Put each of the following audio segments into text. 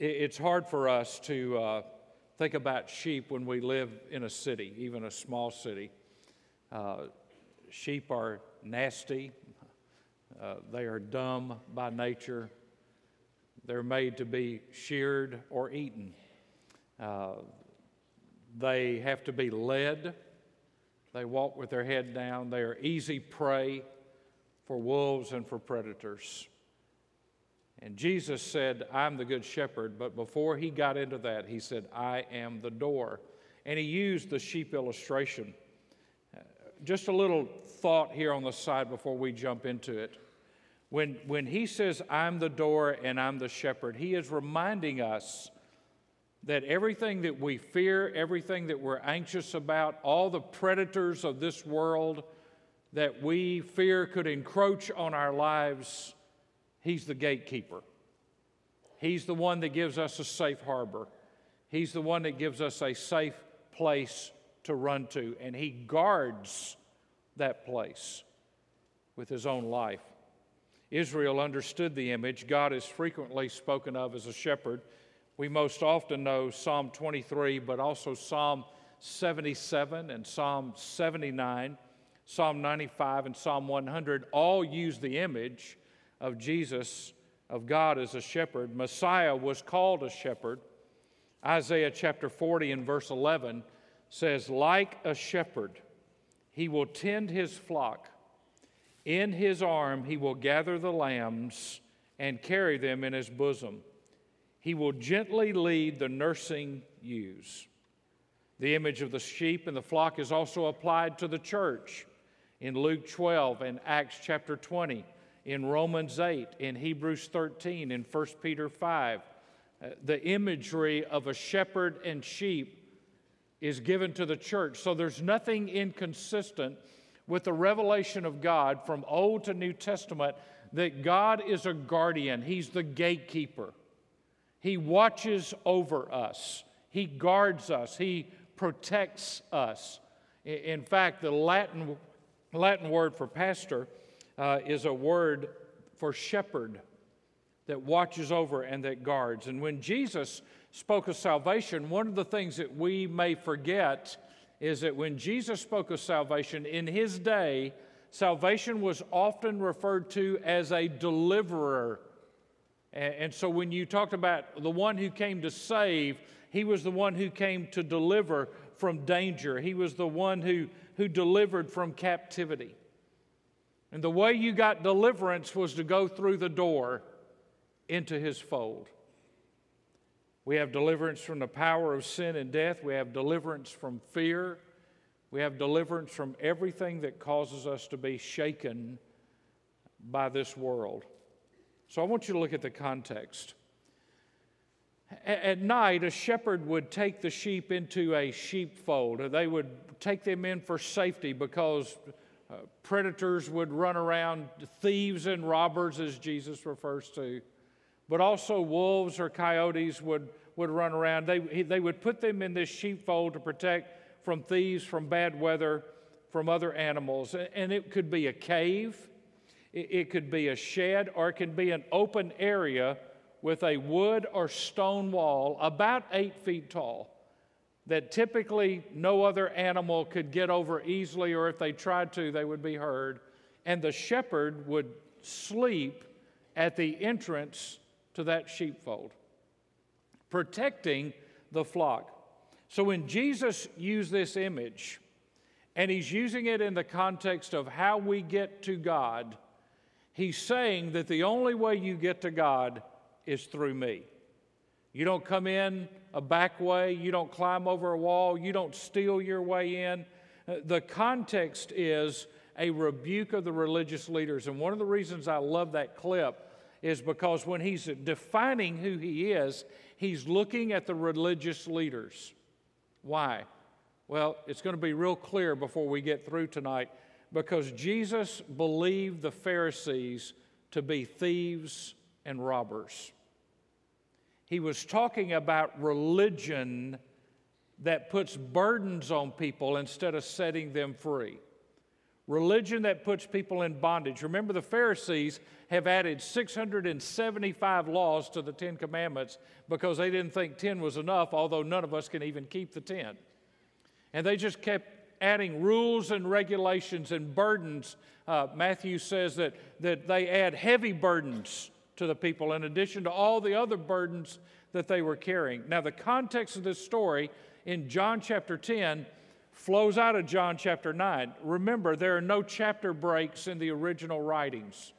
it's hard for us to uh, think about sheep when we live in a city, even a small city. Uh, sheep are nasty, uh, they are dumb by nature, they're made to be sheared or eaten. Uh, they have to be led. They walk with their head down. They are easy prey for wolves and for predators. And Jesus said, I'm the good shepherd, but before he got into that, he said, I am the door. And he used the sheep illustration. Uh, just a little thought here on the side before we jump into it. When, when he says, I'm the door and I'm the shepherd, he is reminding us that everything that we fear, everything that we're anxious about, all the predators of this world that we fear could encroach on our lives, He's the gatekeeper. He's the one that gives us a safe harbor. He's the one that gives us a safe place to run to, and He guards that place with His own life. Israel understood the image. God is frequently spoken of as a shepherd. We most often know Psalm 23, but also Psalm 77 and Psalm 79, Psalm 95, and Psalm 100 all use the image of Jesus, of God as a shepherd. Messiah was called a shepherd. Isaiah chapter 40 and verse 11 says, Like a shepherd, he will tend his flock. In his arm, he will gather the lambs and carry them in his bosom. He will gently lead the nursing ewes. The image of the sheep and the flock is also applied to the church in Luke 12 and Acts chapter 20 in Romans 8, in Hebrews 13, in 1 Peter 5. Uh, the imagery of a shepherd and sheep is given to the church. So there's nothing inconsistent with the revelation of God from Old to New Testament that God is a guardian, He's the gatekeeper. He watches over us, He guards us, He protects us. In fact, the Latin, Latin word for pastor uh, is a word for shepherd that watches over and that guards. And when Jesus spoke of salvation, one of the things that we may forget is that when Jesus spoke of salvation in his day, salvation was often referred to as a deliverer. And so when you talked about the one who came to save, he was the one who came to deliver from danger. He was the one who, who delivered from captivity. And the way you got deliverance was to go through the door into his fold. We have deliverance from the power of sin and death. We have deliverance from fear. We have deliverance from everything that causes us to be shaken by this world. So I want you to look at the context. At night, a shepherd would take the sheep into a sheepfold. They would take them in for safety because uh, predators would run around, thieves and robbers, as Jesus refers to, but also wolves or coyotes would, would run around. They, they would put them in this sheepfold to protect from thieves, from bad weather, from other animals. And it could be a cave, it could be a shed, or it could be an open area with a wood or stone wall about eight feet tall that typically no other animal could get over easily, or if they tried to, they would be heard. And the shepherd would sleep at the entrance to that sheepfold, protecting the flock. So when Jesus used this image, and he's using it in the context of how we get to God, he's saying that the only way you get to God is through me. You don't come in a back way, you don't climb over a wall, you don't steal your way in. Uh, the context is a rebuke of the religious leaders. And one of the reasons I love that clip is because when he's defining who he is, he's looking at the religious leaders. Why? Well, it's going to be real clear before we get through tonight because Jesus believed the Pharisees to be thieves and robbers. He was talking about religion that puts burdens on people instead of setting them free. religion that puts people in bondage. Remember, the Pharisees have added 675 laws to the Ten Commandments because they didn't think 10 was enough, although none of us can even keep the 10. And they just kept adding rules and regulations and burdens. Uh, Matthew says that, that they add heavy burdens to the people in addition to all the other burdens that they were carrying. Now, the context of this story in John chapter 10 flows out of John chapter 9. Remember, there are no chapter breaks in the original writings,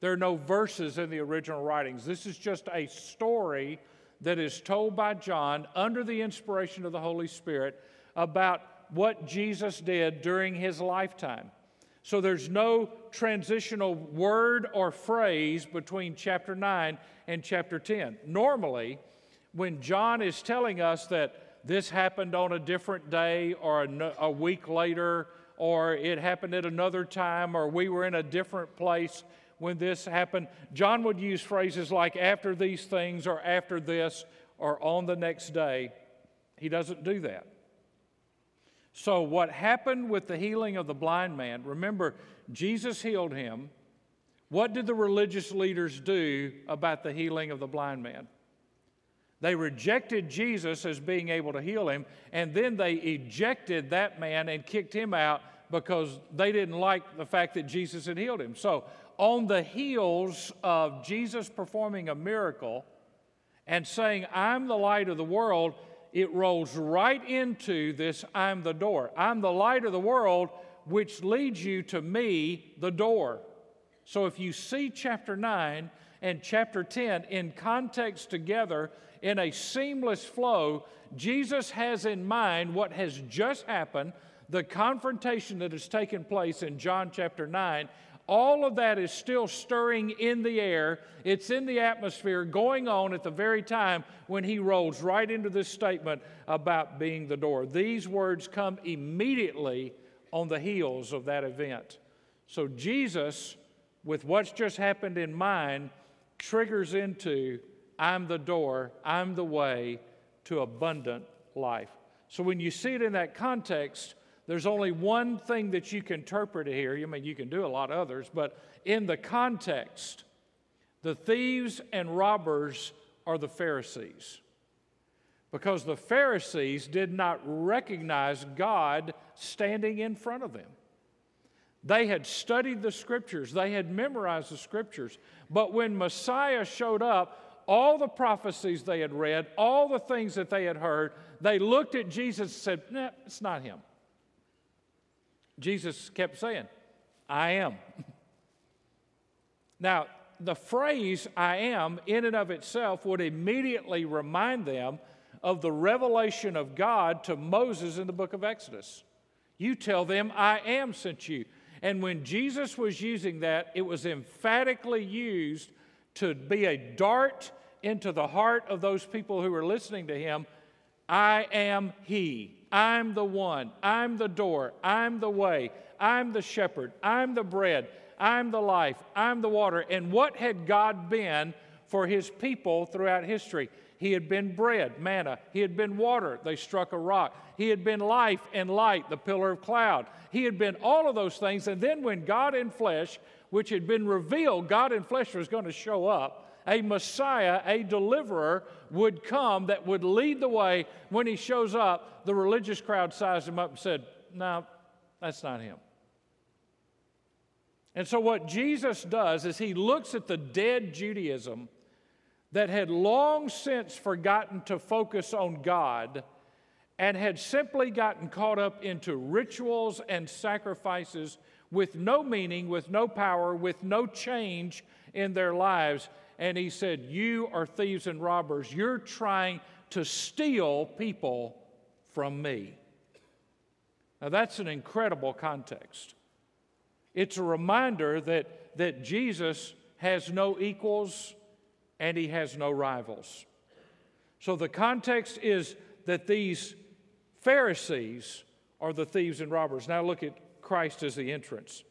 there are no verses in the original writings. This is just a story that is told by John under the inspiration of the Holy Spirit about what Jesus did during his lifetime. So there's no transitional word or phrase between chapter 9 and chapter 10. Normally, when John is telling us that this happened on a different day or a, a week later, or it happened at another time, or we were in a different place when this happened. John would use phrases like after these things, or after this, or on the next day. He doesn't do that. So, what happened with the healing of the blind man, remember, Jesus healed him. What did the religious leaders do about the healing of the blind man? They rejected Jesus as being able to heal him, and then they ejected that man and kicked him out because they didn't like the fact that Jesus had healed him. So, on the heels of Jesus performing a miracle and saying, I'm the light of the world, it rolls right into this I'm the door. I'm the light of the world, which leads you to me, the door. So, if you see chapter 9 and chapter 10 in context together, in a seamless flow, Jesus has in mind what has just happened, the confrontation that has taken place in John chapter 9. All of that is still stirring in the air. It's in the atmosphere going on at the very time when he rolls right into this statement about being the door. These words come immediately on the heels of that event. So, Jesus, with what's just happened in mind, triggers into I'm the door, I'm the way to abundant life. So when you see it in that context, there's only one thing that you can interpret here. I mean, you can do a lot of others, but in the context, the thieves and robbers are the Pharisees. Because the Pharisees did not recognize God standing in front of them. They had studied the scriptures, they had memorized the scriptures, but when Messiah showed up, all the prophecies they had read, all the things that they had heard, they looked at Jesus and said, nah, it's not him. Jesus kept saying, I am. now, the phrase I am, in and of itself, would immediately remind them of the revelation of God to Moses in the book of Exodus. You tell them, I am sent you. And when Jesus was using that, it was emphatically used to be a dart into the heart of those people who were listening to him I am He. I'm the one. I'm the door. I'm the way. I'm the shepherd. I'm the bread. I'm the life. I'm the water. And what had God been for His people throughout history? He had been bread, manna. He had been water. They struck a rock. He had been life and light, the pillar of cloud. He had been all of those things. And then when God in flesh, which had been revealed, God in flesh was going to show up a Messiah, a deliverer, would come that would lead the way. When he shows up, the religious crowd sized him up and said, No, that's not him. And so, what Jesus does is he looks at the dead Judaism that had long since forgotten to focus on God and had simply gotten caught up into rituals and sacrifices with no meaning, with no power, with no change in their lives and he said, You are thieves and robbers. You're trying to steal people from me. Now, that's an incredible context. It's a reminder that, that Jesus has no equals and he has no rivals. So, the context is that these Pharisees are the thieves and robbers. Now, look at Christ as the entrance.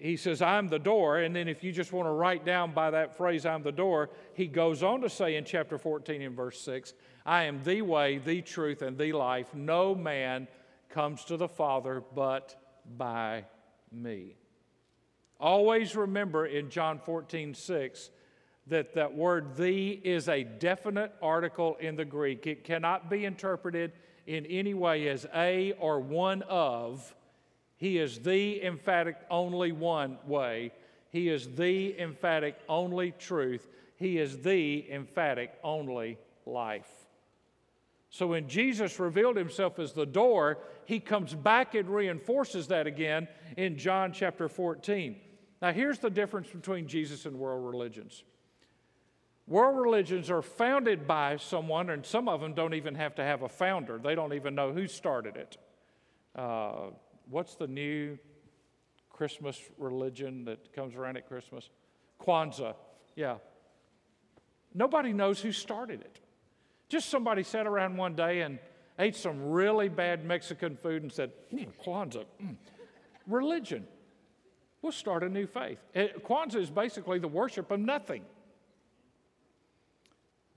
He says, I'm the door. And then, if you just want to write down by that phrase, I'm the door, he goes on to say in chapter 14 and verse 6, I am the way, the truth, and the life. No man comes to the Father but by me. Always remember in John 14, 6, that that word the is a definite article in the Greek. It cannot be interpreted in any way as a or one of. He is the emphatic only one way. He is the emphatic only truth. He is the emphatic only life. So when Jesus revealed himself as the door, he comes back and reinforces that again in John chapter 14. Now, here's the difference between Jesus and world religions. World religions are founded by someone, and some of them don't even have to have a founder. They don't even know who started it. Uh, what's the new Christmas religion that comes around at Christmas? Kwanzaa, yeah. Nobody knows who started it. Just somebody sat around one day and ate some really bad Mexican food and said, mm, Kwanzaa, mm. religion. We'll start a new faith. It, Kwanzaa is basically the worship of nothing.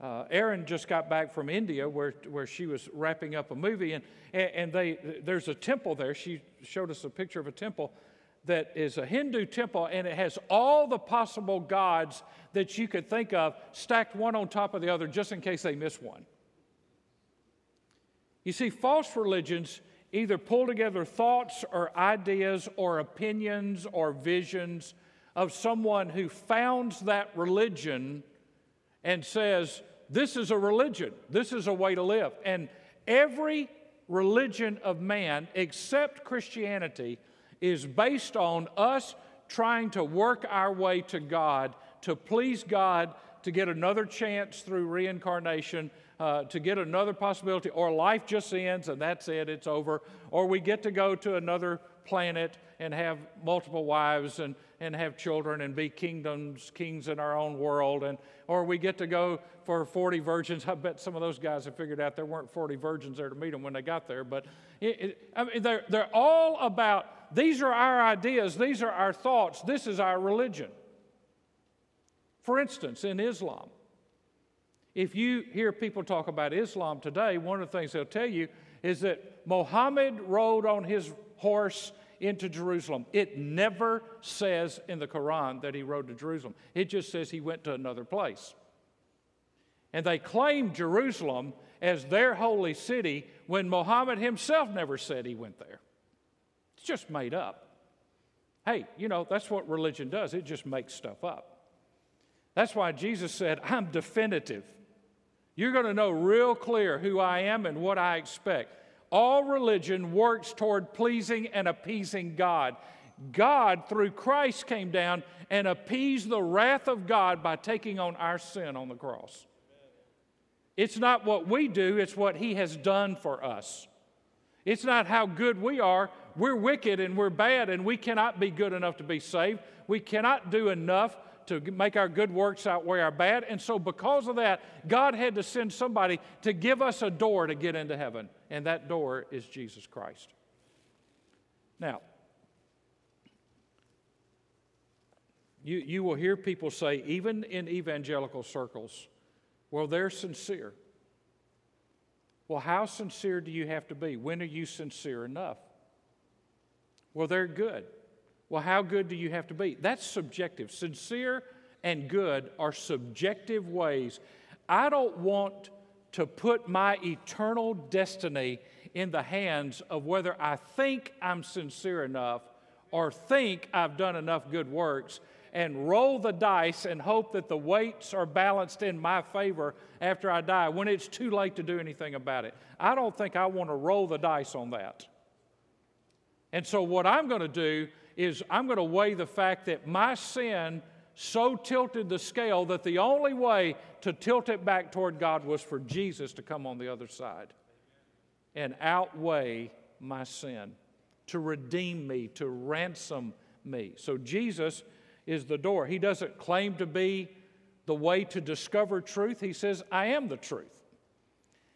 Uh, Erin just got back from India where, where she was wrapping up a movie, and, and they, there's a temple there. She showed us a picture of a temple that is a Hindu temple, and it has all the possible gods that you could think of stacked one on top of the other just in case they miss one. You see, false religions either pull together thoughts or ideas or opinions or visions of someone who founds that religion and says, This is a religion, this is a way to live. And every religion of man, except Christianity, is based on us trying to work our way to God, to please God, to get another chance through reincarnation, uh, to get another possibility, or life just ends and that's it, it's over, or we get to go to another planet and have multiple wives and, and have children and be kingdoms, kings in our own world, and, or we get to go for 40 virgins. I bet some of those guys have figured out there weren't 40 virgins there to meet them when they got there, but it, it, I mean, they're, they're all about these are our ideas, these are our thoughts, this is our religion. For instance, in Islam, if you hear people talk about Islam today, one of the things they'll tell you is that Muhammad rode on his horse into Jerusalem. It never says in the Quran that he rode to Jerusalem, it just says he went to another place. And they claim Jerusalem as their holy city when Muhammad himself never said he went there. It's just made up. Hey, you know, that's what religion does, it just makes stuff up. That's why Jesus said, I'm definitive. You're going to know real clear who I am and what I expect. All religion works toward pleasing and appeasing God. God, through Christ, came down and appeased the wrath of God by taking on our sin on the cross. It's not what we do, it's what He has done for us. It's not how good we are. We're wicked and we're bad, and we cannot be good enough to be saved. We cannot do enough to make our good works outweigh our bad. And so, because of that, God had to send somebody to give us a door to get into heaven. And that door is Jesus Christ. Now, you, you will hear people say, even in evangelical circles, well, they're sincere. Well, how sincere do you have to be? When are you sincere enough? Well, they're good. Well, how good do you have to be? That's subjective. Sincere and good are subjective ways. I don't want to put my eternal destiny in the hands of whether I think I'm sincere enough or think I've done enough good works and roll the dice and hope that the weights are balanced in my favor after I die when it's too late to do anything about it. I don't think I want to roll the dice on that. And so, what I'm going to do is I'm going to weigh the fact that my sin so tilted the scale that the only way to tilt it back toward God was for Jesus to come on the other side and outweigh my sin, to redeem me, to ransom me. So Jesus is the door. He doesn't claim to be the way to discover truth, He says, I am the truth.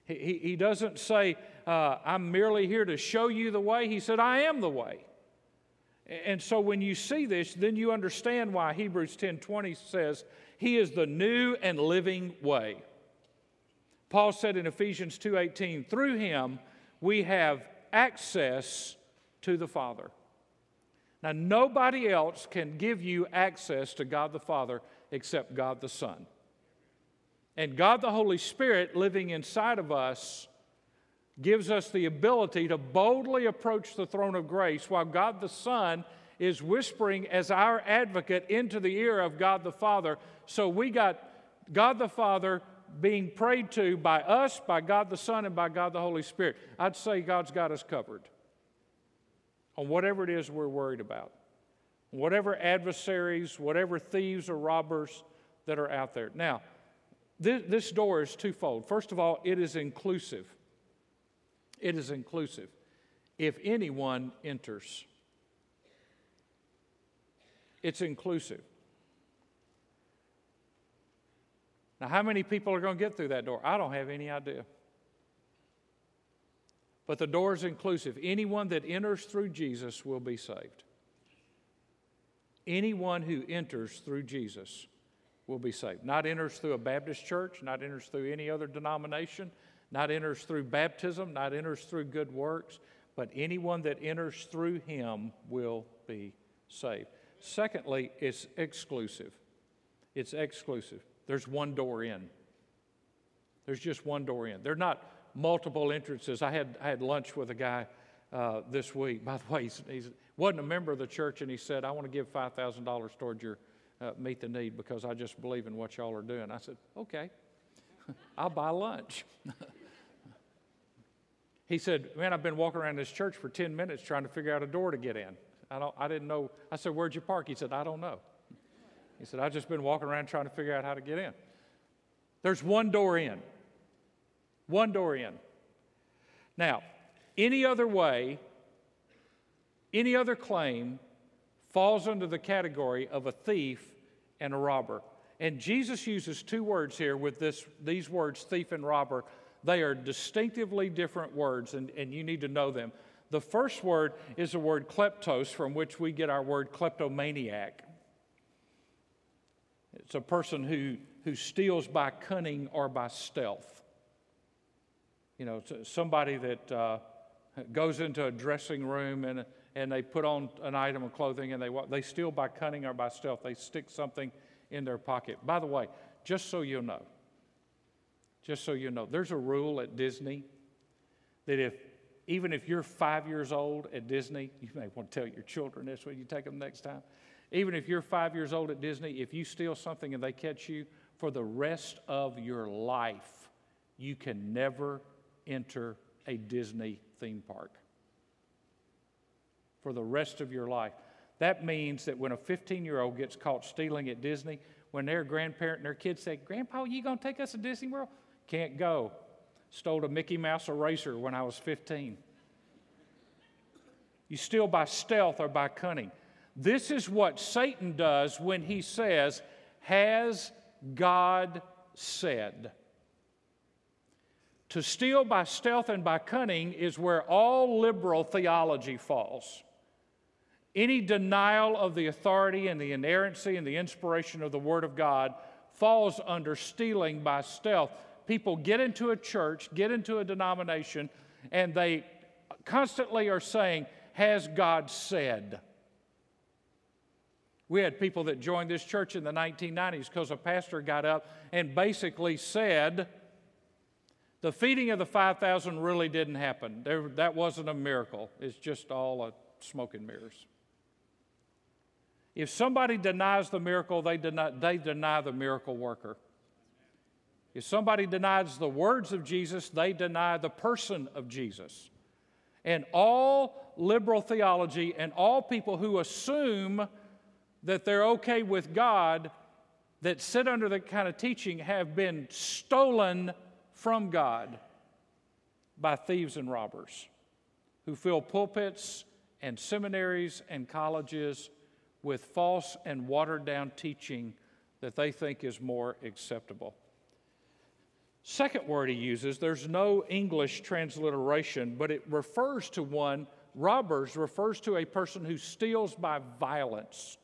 He, he, he doesn't say, uh, I'm merely here to show you the way. He said, I am the way. And so when you see this, then you understand why Hebrews 10:20 says, "He is the new and living way." Paul said in Ephesians 2:18, "Through him we have access to the Father." Now, nobody else can give you access to God the Father except God the Son. And God the Holy Spirit living inside of us gives us the ability to boldly approach the throne of grace while God the Son is whispering as our advocate into the ear of God the Father. So we got God the Father being prayed to by us, by God the Son, and by God the Holy Spirit. I'd say God's got us covered on whatever it is we're worried about, whatever adversaries, whatever thieves or robbers that are out there. Now, this, this door is twofold. First of all, it is inclusive. It is inclusive. If anyone enters, it's inclusive. Now, how many people are going to get through that door? I don't have any idea. But the door is inclusive. Anyone that enters through Jesus will be saved. Anyone who enters through Jesus will be saved. Not enters through a Baptist church, not enters through any other denomination, not enters through baptism, not enters through good works, but anyone that enters through him will be saved. Secondly, it's exclusive. It's exclusive. There's one door in. There's just one door in. They're not multiple entrances. I had, I had lunch with a guy uh, this week. By the way, he wasn't a member of the church, and he said, I want to give $5,000 towards your uh, meet the need because I just believe in what y'all are doing. I said, okay, I'll buy lunch. he said, man, I've been walking around this church for 10 minutes trying to figure out a door to get in. I, don't, I didn't know. I said, where'd you park? He said, I don't know. He said, I've just been walking around trying to figure out how to get in. There's one door in. One door in. Now, any other way, any other claim falls under the category of a thief and a robber. And Jesus uses two words here with this, these words, thief and robber. They are distinctively different words, and, and you need to know them. The first word is the word kleptos, from which we get our word kleptomaniac. It's a person who, who steals by cunning or by stealth. You know, somebody that uh, goes into a dressing room and and they put on an item of clothing and they, they steal by cunning or by stealth. They stick something in their pocket. By the way, just so you know, just so you know, there's a rule at Disney that if even if you're five years old at Disney, you may want to tell your children this when you take them next time. Even if you're five years old at Disney, if you steal something and they catch you, for the rest of your life, you can never enter a Disney theme park for the rest of your life. That means that when a 15 year old gets caught stealing at Disney, when their grandparent and their kids say, Grandpa, you to take us to Disney World? Can't go. Stole a Mickey Mouse eraser when I was 15. You steal by stealth or by cunning. This is what Satan does when he says, Has God said? To steal by stealth and by cunning is where all liberal theology falls. Any denial of the authority and the inerrancy and the inspiration of the Word of God falls under stealing by stealth. People get into a church, get into a denomination, and they constantly are saying, Has God said? We had people that joined this church in the 1990s because a pastor got up and basically said, The feeding of the 5,000 really didn't happen. There, that wasn't a miracle, it's just all a smoke and mirrors. If somebody denies the miracle, they deny, they deny the miracle worker. If somebody denies the words of Jesus, they deny the person of Jesus. And all liberal theology and all people who assume that they're okay with God that sit under that kind of teaching have been stolen from God by thieves and robbers who fill pulpits and seminaries and colleges with false and watered down teaching that they think is more acceptable. Second word he uses, there's no English transliteration, but it refers to one, robbers refers to a person who steals by violence.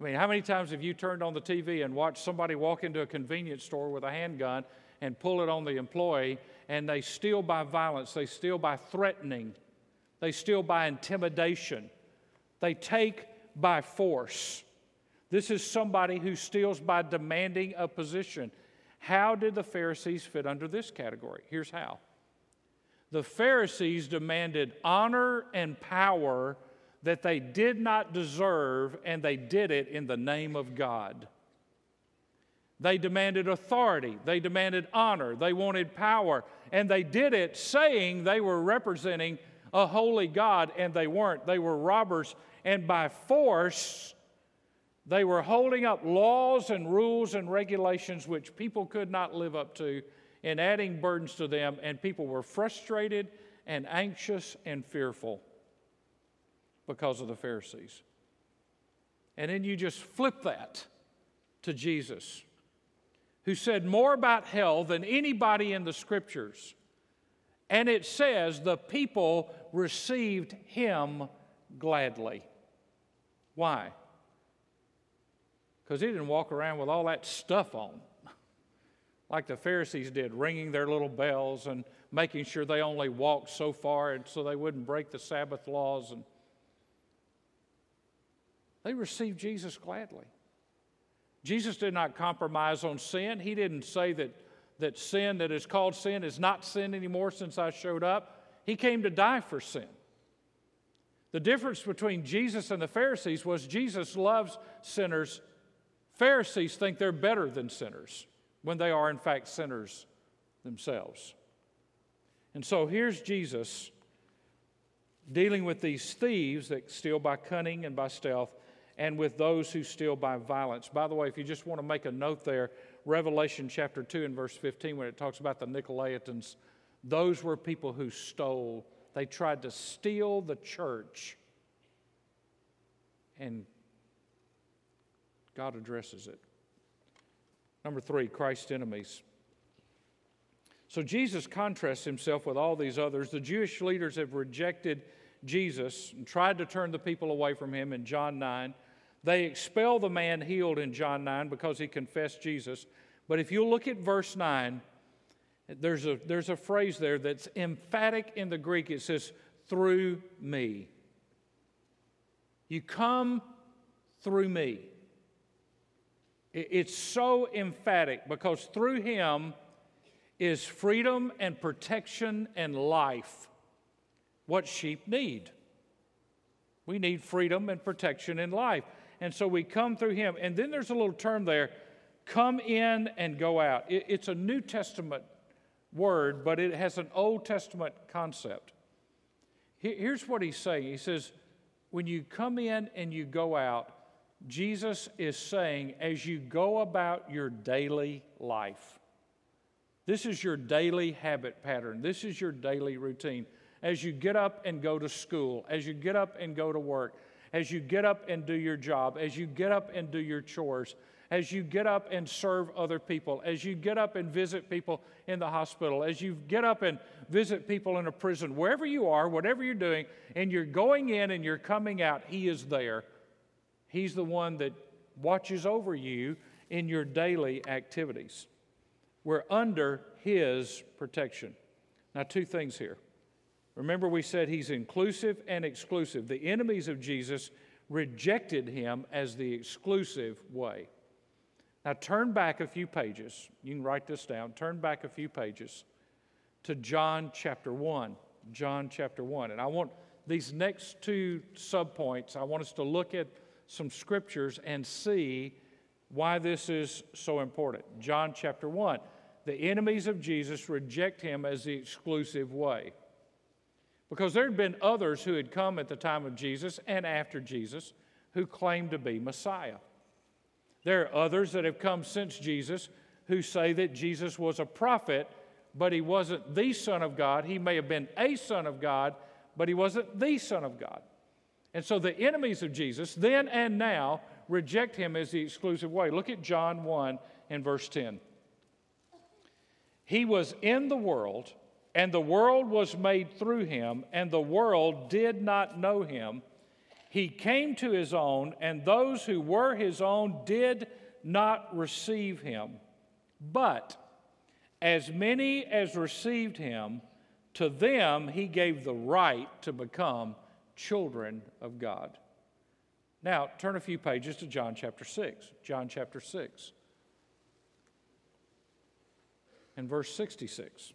I mean, how many times have you turned on the TV and watched somebody walk into a convenience store with a handgun and pull it on the employee and they steal by violence, they steal by threatening, they steal by intimidation? they take by force. This is somebody who steals by demanding a position. How did the Pharisees fit under this category? Here's how the Pharisees demanded honor and power that they did not deserve, and they did it in the name of God. They demanded authority, they demanded honor, they wanted power, and they did it saying they were representing a holy God, and they weren't. They were robbers, and by force, they were holding up laws and rules and regulations which people could not live up to and adding burdens to them, and people were frustrated and anxious and fearful because of the Pharisees. And then you just flip that to Jesus, who said more about hell than anybody in the scriptures. And it says the people received him gladly. Why? Because he didn't walk around with all that stuff on like the Pharisees did, ringing their little bells and making sure they only walked so far and so they wouldn't break the Sabbath laws. And they received Jesus gladly. Jesus did not compromise on sin. He didn't say that, that sin that is called sin is not sin anymore since I showed up. He came to die for sin. The difference between Jesus and the Pharisees was Jesus loves sinners. Pharisees think they're better than sinners when they are, in fact, sinners themselves. And so here's Jesus dealing with these thieves that steal by cunning and by stealth, and with those who steal by violence. By the way, if you just want to make a note there, Revelation chapter 2 and verse 15, when it talks about the Nicolaitans, those were people who stole. They tried to steal the church, and God addresses it. Number three, Christ's enemies. So Jesus contrasts himself with all these others. The Jewish leaders have rejected Jesus and tried to turn the people away from him in John 9. They expel the man healed in John 9 because he confessed Jesus. But if you look at verse 9, there's a, there's a phrase there that's emphatic in the Greek. It says, through me. You come through me. It's so emphatic because through him is freedom and protection and life. What sheep need. We need freedom and protection and life. And so we come through him. And then there's a little term there come in and go out. It's a New Testament word, but it has an Old Testament concept. Here's what he's saying He says, when you come in and you go out, Jesus is saying, as you go about your daily life, this is your daily habit pattern, this is your daily routine. As you get up and go to school, as you get up and go to work, as you get up and do your job, as you get up and do your chores, as you get up and serve other people, as you get up and visit people in the hospital, as you get up and visit people in a prison, wherever you are, whatever you're doing, and you're going in and you're coming out, He is there He's the one that watches over you in your daily activities. We're under His protection. Now, two things here. Remember, we said He's inclusive and exclusive. The enemies of Jesus rejected Him as the exclusive way. Now, turn back a few pages. You can write this down. Turn back a few pages to John chapter 1. John chapter 1. And I want these next two subpoints, I want us to look at some scriptures and see why this is so important. John chapter 1. The enemies of Jesus reject him as the exclusive way. Because there had been others who had come at the time of Jesus and after Jesus who claimed to be Messiah. There are others that have come since Jesus who say that Jesus was a prophet, but he wasn't the Son of God. He may have been a Son of God, but he wasn't the Son of God. And so the enemies of Jesus, then and now, reject him as the exclusive way. Look at John 1 and verse 10. He was in the world, and the world was made through him, and the world did not know him. He came to his own, and those who were his own did not receive him. But as many as received him, to them he gave the right to become children of God. Now, turn a few pages to John chapter 6. John chapter 6 and verse 66.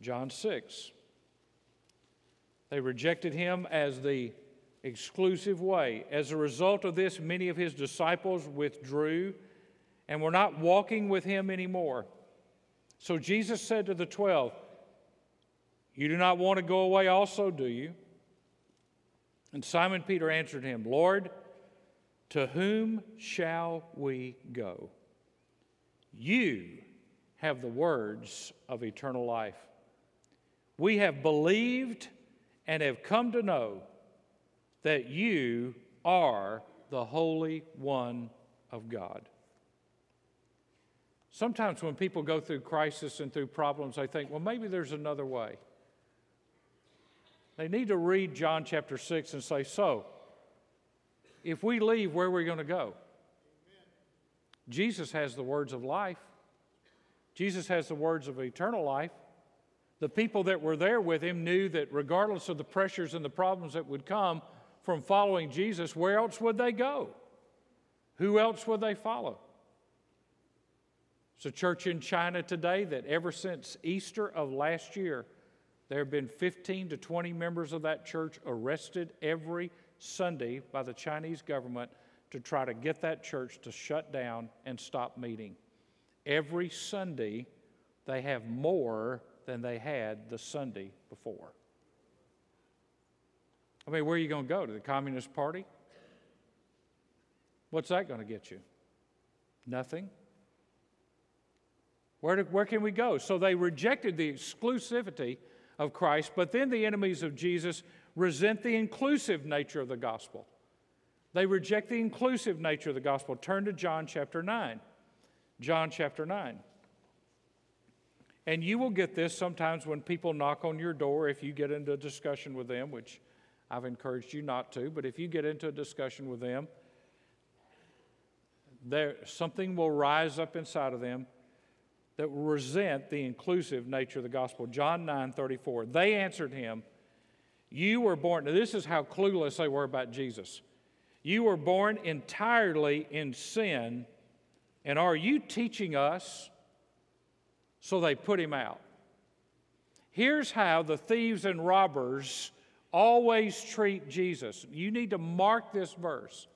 John 6. They rejected him as the exclusive way. As a result of this, many of his disciples withdrew and were not walking with him anymore. So Jesus said to the twelve, You do not want to go away also, do you? And Simon Peter answered him, Lord, to whom shall we go? You have the words of eternal life. We have believed and have come to know that you are the Holy One of God. Sometimes when people go through crisis and through problems, they think, well, maybe there's another way. They need to read John chapter 6 and say, so, if we leave, where are we going to go? Amen. Jesus has the words of life. Jesus has the words of eternal life. The people that were there with him knew that regardless of the pressures and the problems that would come from following Jesus, where else would they go? Who else would they follow? It's a church in China today that ever since Easter of last year, there have been 15 to 20 members of that church arrested every Sunday by the Chinese government to try to get that church to shut down and stop meeting. Every Sunday, they have more than they had the Sunday before. I mean, where are you going to go? To the Communist Party? What's that going to get you? Nothing. Where, do, where can we go? So they rejected the exclusivity of Christ, but then the enemies of Jesus resent the inclusive nature of the gospel. They reject the inclusive nature of the gospel. Turn to John chapter 9. John chapter 9. And you will get this sometimes when people knock on your door, if you get into a discussion with them, which I've encouraged you not to, but if you get into a discussion with them, there, something will rise up inside of them that will resent the inclusive nature of the gospel. John 9 34. They answered him, You were born. Now, this is how clueless they were about Jesus. You were born entirely in sin, and are you teaching us? So they put him out. Here's how the thieves and robbers always treat Jesus. You need to mark this verse.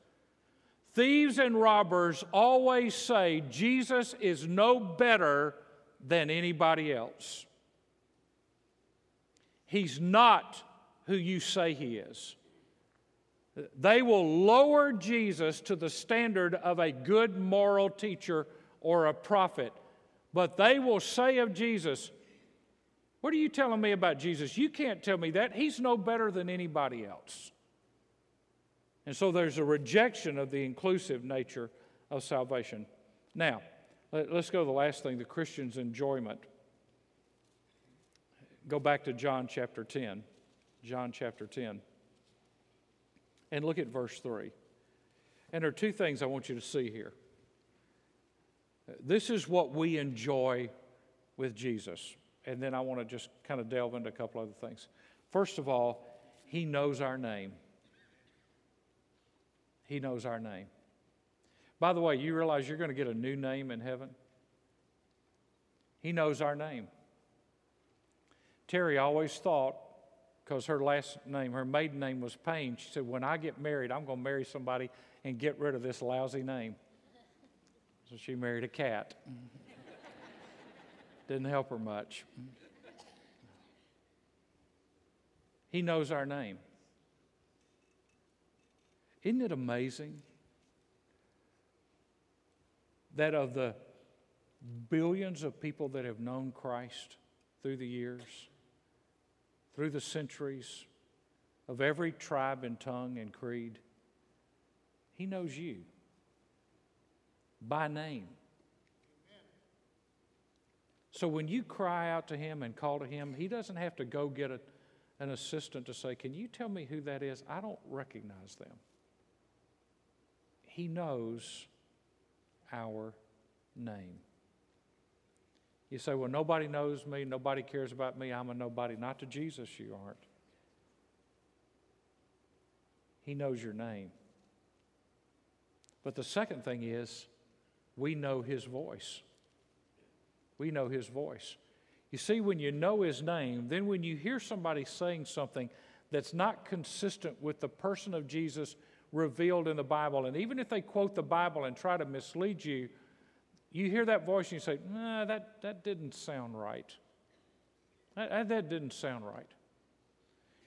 Thieves and robbers always say Jesus is no better than anybody else. He's not who you say he is. They will lower Jesus to the standard of a good moral teacher or a prophet, but they will say of Jesus, What are you telling me about Jesus? You can't tell me that. He's no better than anybody else. And so there's a rejection of the inclusive nature of salvation. Now, let's go to the last thing the Christian's enjoyment. Go back to John chapter 10. John chapter 10. And look at verse 3. And there are two things I want you to see here. This is what we enjoy with Jesus. And then I want to just kind of delve into a couple other things. First of all, He knows our name. He knows our name. By the way, you realize you're going to get a new name in heaven? He knows our name. Terry always thought, because her last name, her maiden name was Payne, she said, When I get married, I'm going to marry somebody and get rid of this lousy name. So she married a Catt. Didn't help her much. He knows our name. Isn't it amazing that of the billions of people that have known Christ through the years, through the centuries, of every tribe and tongue and creed, He knows you by name. So when you cry out to Him and call to Him, He doesn't have to go get a, an assistant to say, Can you tell me who that is? I don't recognize them. He knows our name. You say, Well, nobody knows me, nobody cares about me, I'm a nobody. Not to Jesus, you aren't. He knows your name. But the second thing is, we know His voice. We know His voice. You see, when you know His name, then when you hear somebody saying something that's not consistent with the person of Jesus revealed in the Bible, and even if they quote the Bible and try to mislead you, you hear that voice and you say, nah, that, that didn't sound right. That, that didn't sound right.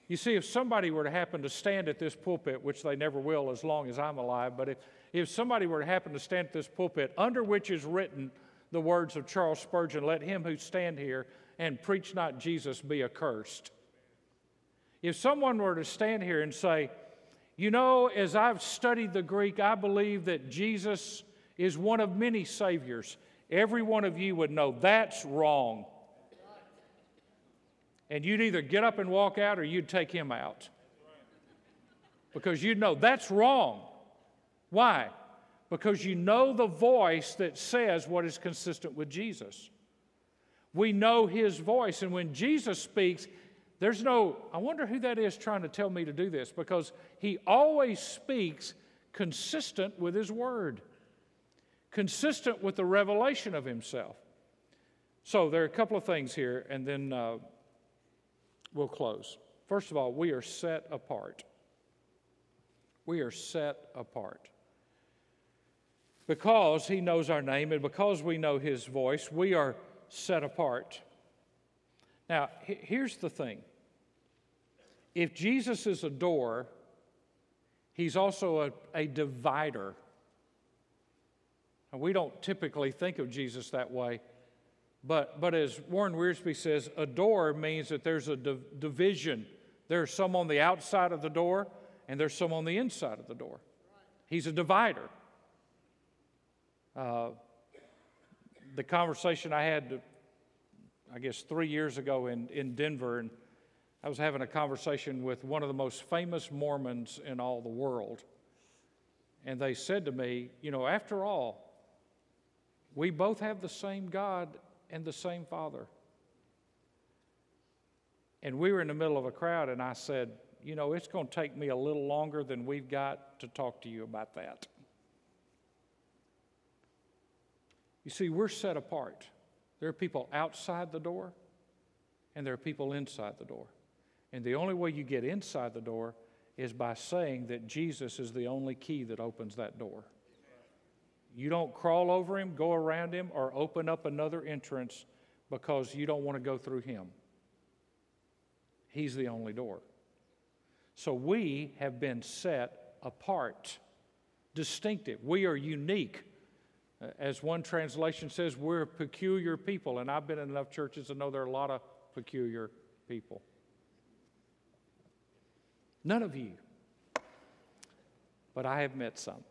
You see, if somebody were to happen to stand at this pulpit, which they never will as long as I'm alive, but if, if somebody were to happen to stand at this pulpit under which is written the words of Charles Spurgeon, let him who stand here and preach not Jesus be accursed. If someone were to stand here and say, you know, as I've studied the Greek, I believe that Jesus is one of many saviors. Every one of you would know that's wrong. And you'd either get up and walk out or you'd take him out. Because you'd know that's wrong. Why? Because you know the voice that says what is consistent with Jesus. We know his voice, and when Jesus speaks, there's no, I wonder who that is trying to tell me to do this because he always speaks consistent with his word, consistent with the revelation of himself. So there are a couple of things here, and then uh, we'll close. First of all, we are set apart. We are set apart. Because he knows our name and because we know his voice, we are set apart. Now, here's the thing if Jesus is a door, he's also a, a divider. We don't typically think of Jesus that way. But, but as Warren Wiersbe says, a door means that there's a division. There's some on the outside of the door, and there's some on the inside of the door. He's a divider. Uh, the conversation I had, I guess, three years ago in, in Denver, and I was having a conversation with one of the most famous Mormons in all the world. And they said to me, You know, after all, we both have the same God and the same Father. And we were in the middle of a crowd, and I said, You know, it's going to take me a little longer than we've got to talk to you about that. You see, we're set apart. There are people outside the door, and there are people inside the door. And the only way you get inside the door is by saying that Jesus is the only key that opens that door. You don't crawl over him, go around him, or open up another entrance because you don't want to go through him. He's the only door. So we have been set apart, distinctive. We are unique. As one translation says, we're peculiar people, and I've been in enough churches to know there are a lot of peculiar people. None of you. But I have met some.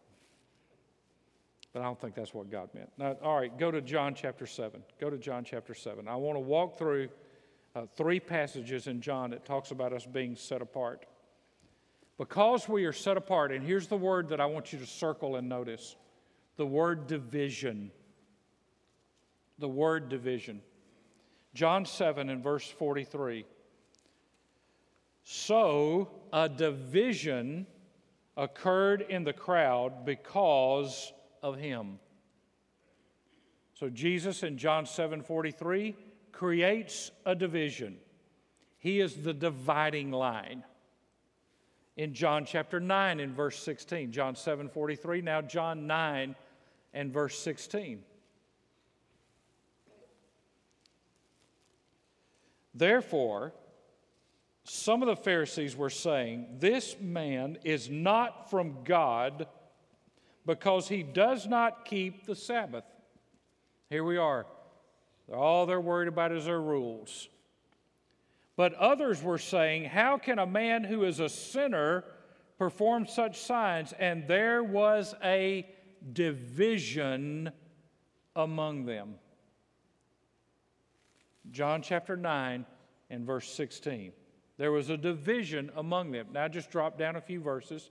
But I don't think that's what God meant. Now, all right, go to John chapter 7. Go to John chapter 7. I want to walk through uh, three passages in John that talks about us being set apart. Because we are set apart, and here's the word that I want you to circle and notice the word division. The word division. John 7 and verse 43. So a division occurred in the crowd because of him. So Jesus in John 7:43 creates a division. He is the dividing line. In John chapter 9 in verse 16, John 7:43, now John 9 and verse 16. Therefore, some of the Pharisees were saying, This man is not from God because he does not keep the Sabbath. Here we are. All they're worried about is their rules. But others were saying, How can a man who is a sinner perform such signs? And there was a division among them. John chapter 9 and verse 16. There was a division among them. Now just drop down a few verses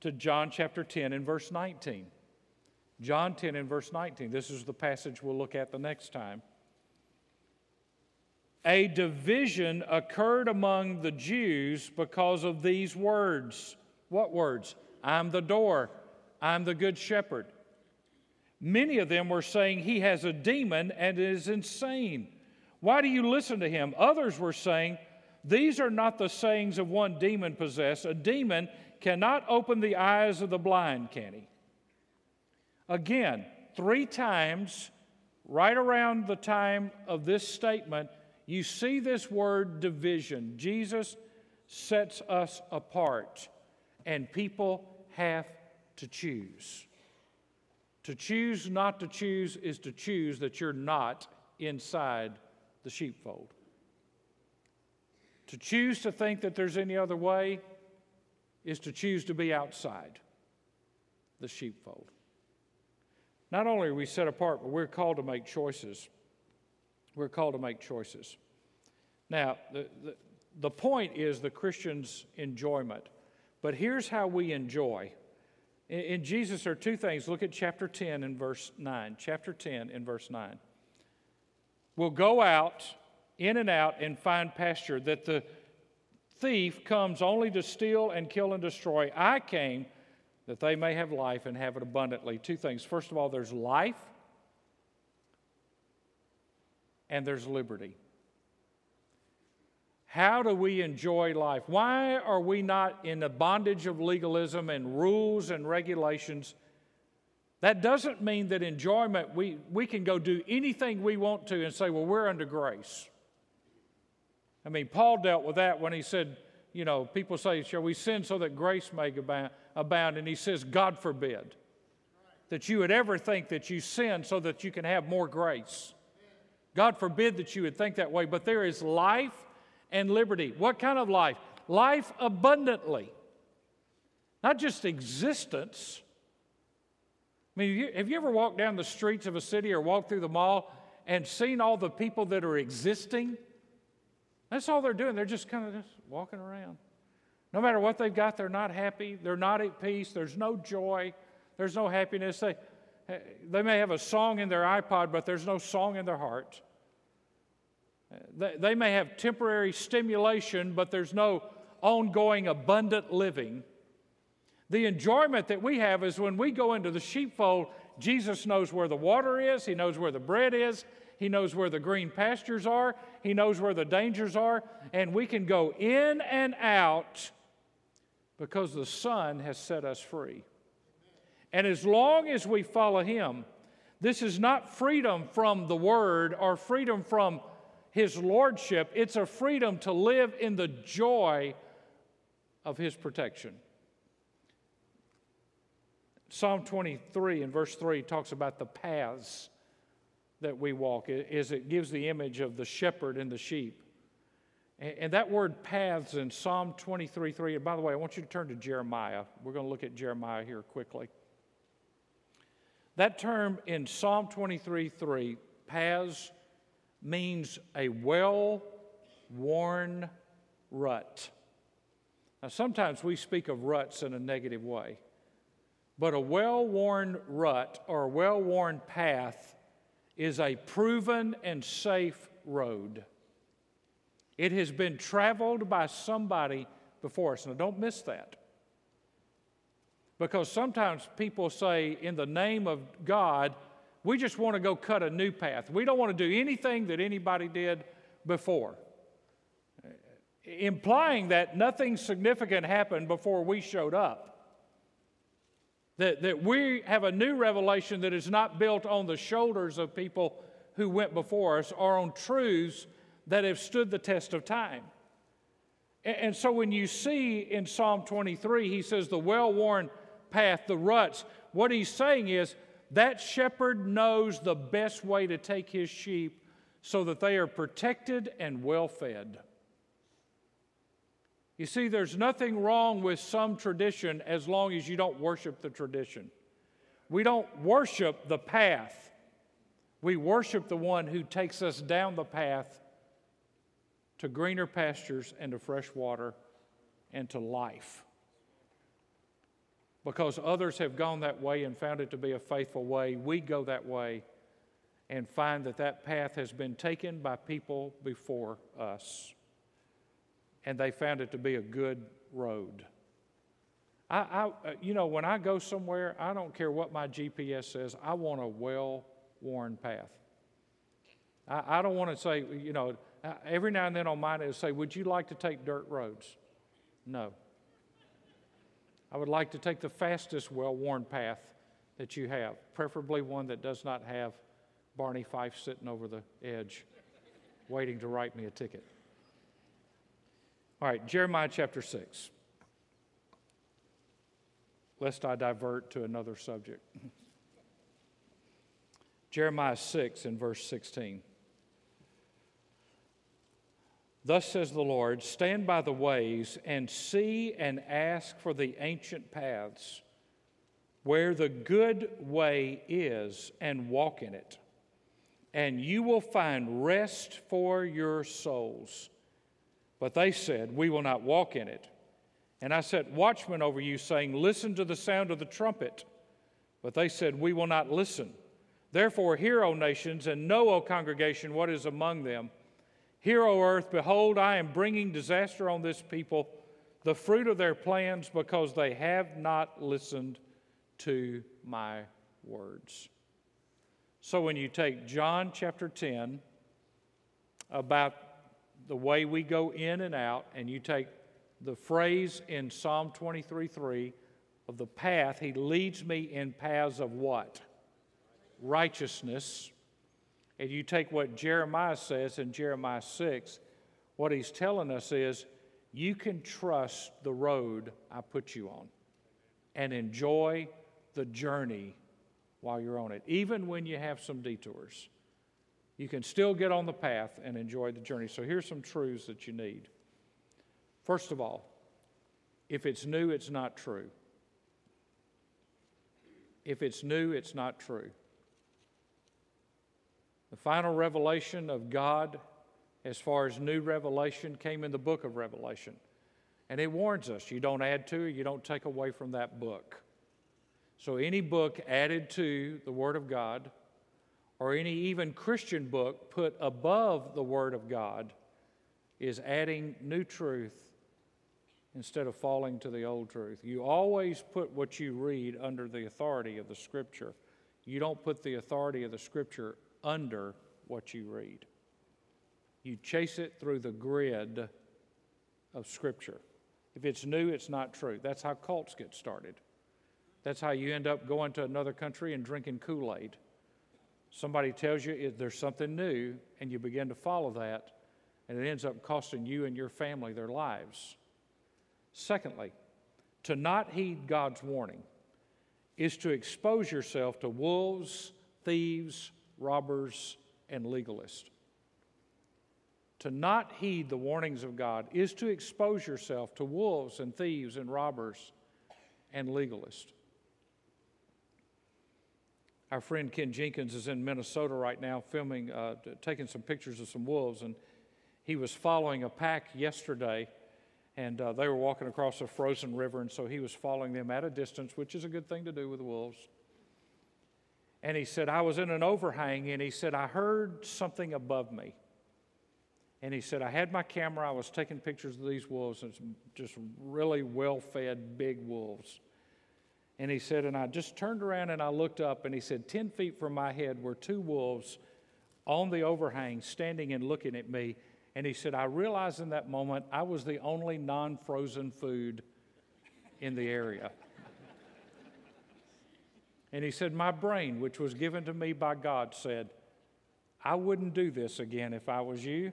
to John chapter 10 and verse 19. John 10 and verse 19. This is the passage we'll look at the next time. A division occurred among the Jews because of these words What words? I'm the door. I'm the good shepherd. Many of them were saying he has a demon and is insane. Why do you listen to him? Others were saying, These are not the sayings of one demon possessed. A demon cannot open the eyes of the blind, can he? Again, three times, right around the time of this statement, you see this word division. Jesus sets us apart, and people have to choose. To choose not to choose is to choose that you're not inside the sheepfold. To choose to think that there's any other way is to choose to be outside the sheepfold. Not only are we set apart, but we're called to make choices. We're called to make choices. Now, the, the, the point is the Christian's enjoyment. But here's how we enjoy. In, Jesus, there are two things. Look at chapter 10 and verse 9. Chapter 10 and verse 9. We'll go out, in and out, and find pasture, that the thief comes only to steal and kill and destroy. I came that they may have life and have it abundantly. Two things. First of all, there's life and there's liberty. How do we enjoy life? Why are we not in the bondage of legalism and rules and regulations? That doesn't mean that enjoyment, we, we can go do anything we want to and say, well, we're under grace. I mean, Paul dealt with that when he said, you know, people say, shall we sin so that grace may abound? And he says, God forbid that you would ever think that you sin so that you can have more grace. God forbid that you would think that way, but there is life and liberty. What kind of life? Life abundantly, not just existence. I mean, have you ever walked down the streets of a city or walked through the mall and seen all the people that are existing? That's all they're doing. They're just kind of just walking around. No matter what they've got, they're not happy. They're not at peace. There's no joy. There's no happiness. They, they may have a song in their iPod, but there's no song in their heart. They, they may have temporary stimulation, but there's no ongoing abundant living. The enjoyment that we have is when we go into the sheepfold, Jesus knows where the water is, He knows where the bread is, he knows where the green pastures are, He knows where the dangers are, and we can go in and out because the Son has set us free. And as long as we follow Him, this is not freedom from the Word or freedom from His Lordship, it's a freedom to live in the joy of His protection. Psalm 23 and verse 3 talks about the paths that we walk is it gives the image of the shepherd and the sheep. And that word paths in Psalm 23 3, and by the way, I want you to turn to Jeremiah. We're going to look at Jeremiah here quickly. That term in Psalm 23 3, paths, means a well worn rut. Now, sometimes we speak of ruts in a negative way, but a well worn rut or a well worn path is a proven and safe road. It has been traveled by somebody before us. Now, don't miss that. Because sometimes people say, in the name of God, we just want to go cut a new path. We don't want to do anything that anybody did before. Implying that nothing significant happened before we showed up. That, that we have a new revelation that is not built on the shoulders of people who went before us or on truths that have stood the test of time. And, and so when you see in Psalm 23, he says, the well worn path, the ruts, what he's saying is that shepherd knows the best way to take his sheep so that they are protected and well fed. You see, there's nothing wrong with some tradition as long as you don't worship the tradition. We don't worship the path, we worship the one who takes us down the path to greener pastures and to fresh water and to life. Because others have gone that way and found it to be a faithful way, we go that way and find that that path has been taken by people before us and they found it to be a good road. I, I, uh, you know, when I go somewhere, I don't care what my GPS says, I want a well worn path. I, I don't want to say, you know, uh, every now and then on mine it'll say, Would you like to take dirt roads? No. I would like to take the fastest well worn path that you have, preferably one that does not have Barney Fife sitting over the edge waiting to write me a ticket. All right, Jeremiah chapter 6. Lest I divert to another subject. Jeremiah 6 and verse 16. Thus says the Lord Stand by the ways and see and ask for the ancient paths where the good way is and walk in it, and you will find rest for your souls. But they said, We will not walk in it. And I set watchmen over you, saying, Listen to the sound of the trumpet. But they said, We will not listen. Therefore, hear, O nations, and know, O congregation, what is among them Hear, O earth, behold, I am bringing disaster on this people, the fruit of their plans, because they have not listened to my words. So when you take John chapter 10 about the way we go in and out, and you take the phrase in Psalm 23 3 of the path, he leads me in paths of what? Righteousness and you take what Jeremiah says in Jeremiah 6, what he's telling us is you can trust the road I put you on and enjoy the journey while you're on it, even when you have some detours. You can still get on the path and enjoy the journey. So here's some truths that you need. First of all, if it's new, it's not true. If it's new, it's not true. The final revelation of God, as far as new revelation, came in the book of Revelation. And it warns us you don't add to you don't take away from that book. So, any book added to the Word of God, or any even Christian book put above the Word of God, is adding new truth instead of falling to the old truth. You always put what you read under the authority of the Scripture. You don't put the authority of the Scripture under what you read. You chase it through the grid of Scripture. If it's new, it's not true. That's how cults get started. That's how you end up going to another country and drinking Kool Aid. Somebody tells you there's something new, and you begin to follow that, and it ends up costing you and your family their lives. Secondly, to not heed God's warning is to expose yourself to wolves, thieves, robbers, and legalists. To not heed the warnings of God is to expose yourself to wolves and thieves and robbers and legalists. Our friend Ken Jenkins is in Minnesota right now filming, uh, taking some pictures of some wolves, and he was following a pack yesterday, and uh, they were walking across a frozen river, and so he was following them at a distance, which is a good thing to do with wolves. And he said, I was in an overhang, and he said, I heard something above me. And he said, I had my camera, I was taking pictures of these wolves, and just really well fed, big wolves. And he said, and I just turned around and I looked up, and he said, 10 feet from my head were two wolves on the overhang, standing and looking at me. And he said, I realized in that moment I was the only non frozen food in the area. And he said, My brain, which was given to me by God, said, I wouldn't do this again if I was you.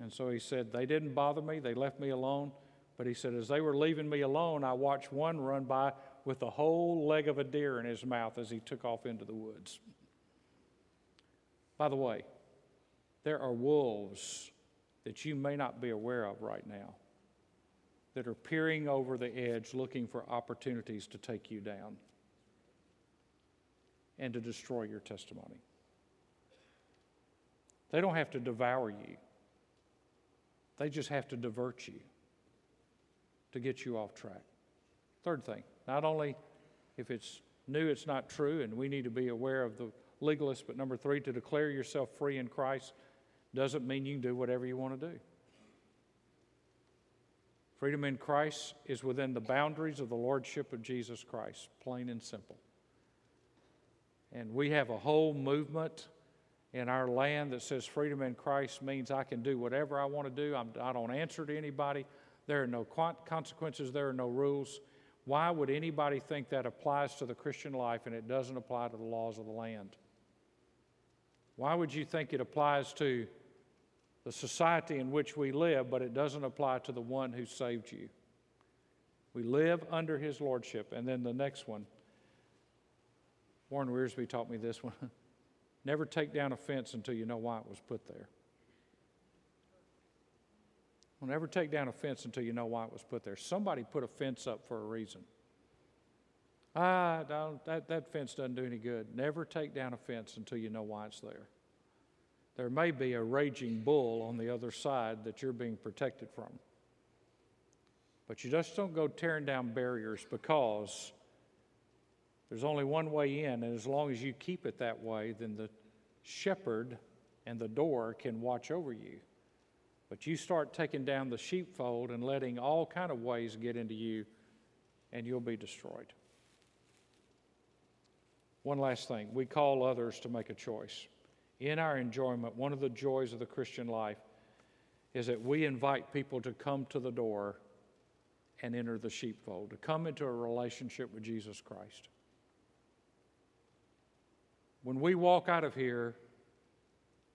And so he said, They didn't bother me, they left me alone. But he said, As they were leaving me alone, I watched one run by with the whole leg of a deer in his mouth as he took off into the woods. By the way, there are wolves that you may not be aware of right now that are peering over the edge looking for opportunities to take you down and to destroy your testimony. They don't have to devour you, they just have to divert you to get you off track. Third thing, not only if it's new, it's not true, and we need to be aware of the legalist, but number three, to declare yourself free in Christ doesn't mean you can do whatever you want to do. Freedom in Christ is within the boundaries of the Lordship of Jesus Christ, plain and simple. And we have a whole movement in our land that says freedom in Christ means I can do whatever I want to do. I'm, I do not answer to anybody. There are no consequences, there are no rules. Why would anybody think that applies to the Christian life and it doesn't apply to the laws of the land? Why would you think it applies to the society in which we live, but it doesn't apply to the one who saved you. We live under his lordship. And then the next one, Warren Wiersbe taught me this one. Never take down a fence until you know why it was put there. Well, never take down a fence until you know why it was put there. Somebody put a fence up for a reason. Ah, that, that fence doesn't do any good. Never take down a fence until you know why it's there there may be a raging bull on the other side that you're being protected from. But you just don't go tearing down barriers because there's only one way in, and as long as you keep it that way, then the shepherd and the door can watch over you. But you start taking down the sheepfold and letting all kind of ways get into you, and you'll be destroyed. One last thing we call others to make a choice in our enjoyment, one of the joys of the Christian life is that we invite people to come to the door and enter the sheepfold, to come into a relationship with Jesus Christ. When we walk out of here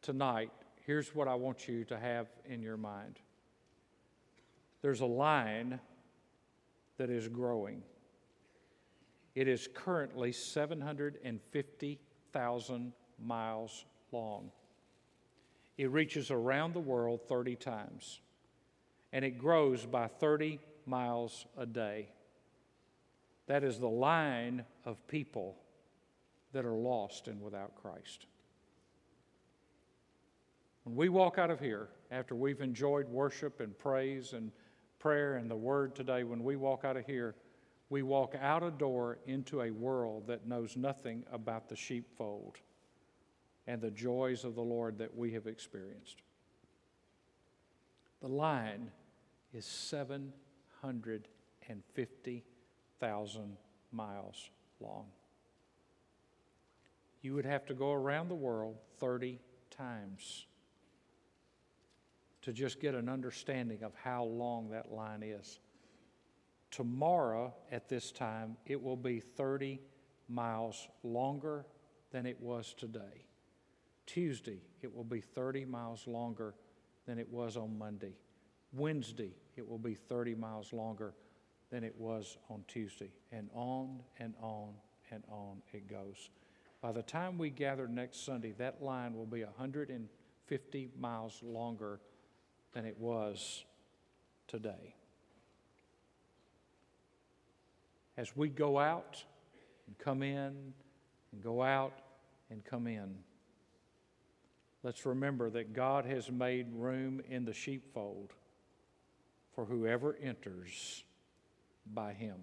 tonight, here's what I want you to have in your mind there's a line that is growing. It is currently 750,000 miles long. It reaches around the world 30 times, and it grows by 30 miles a day. That is the line of people that are lost and without Christ. When we walk out of here, after we've enjoyed worship and praise and prayer and the word today, when we walk out of here, we walk out a door into a world that knows nothing about the sheepfold and the joys of the Lord that we have experienced. The line is 750,000 miles long. You would have to go around the world 30 times to just get an understanding of how long that line is. Tomorrow, at this time, it will be 30 miles longer than it was today. Tuesday, it will be 30 miles longer than it was on Monday. Wednesday, it will be 30 miles longer than it was on Tuesday. And on and on and on it goes. By the time we gather next Sunday, that line will be 150 miles longer than it was today. As we go out and come in and go out and come in, Let's remember that God has made room in the sheepfold for whoever enters by him.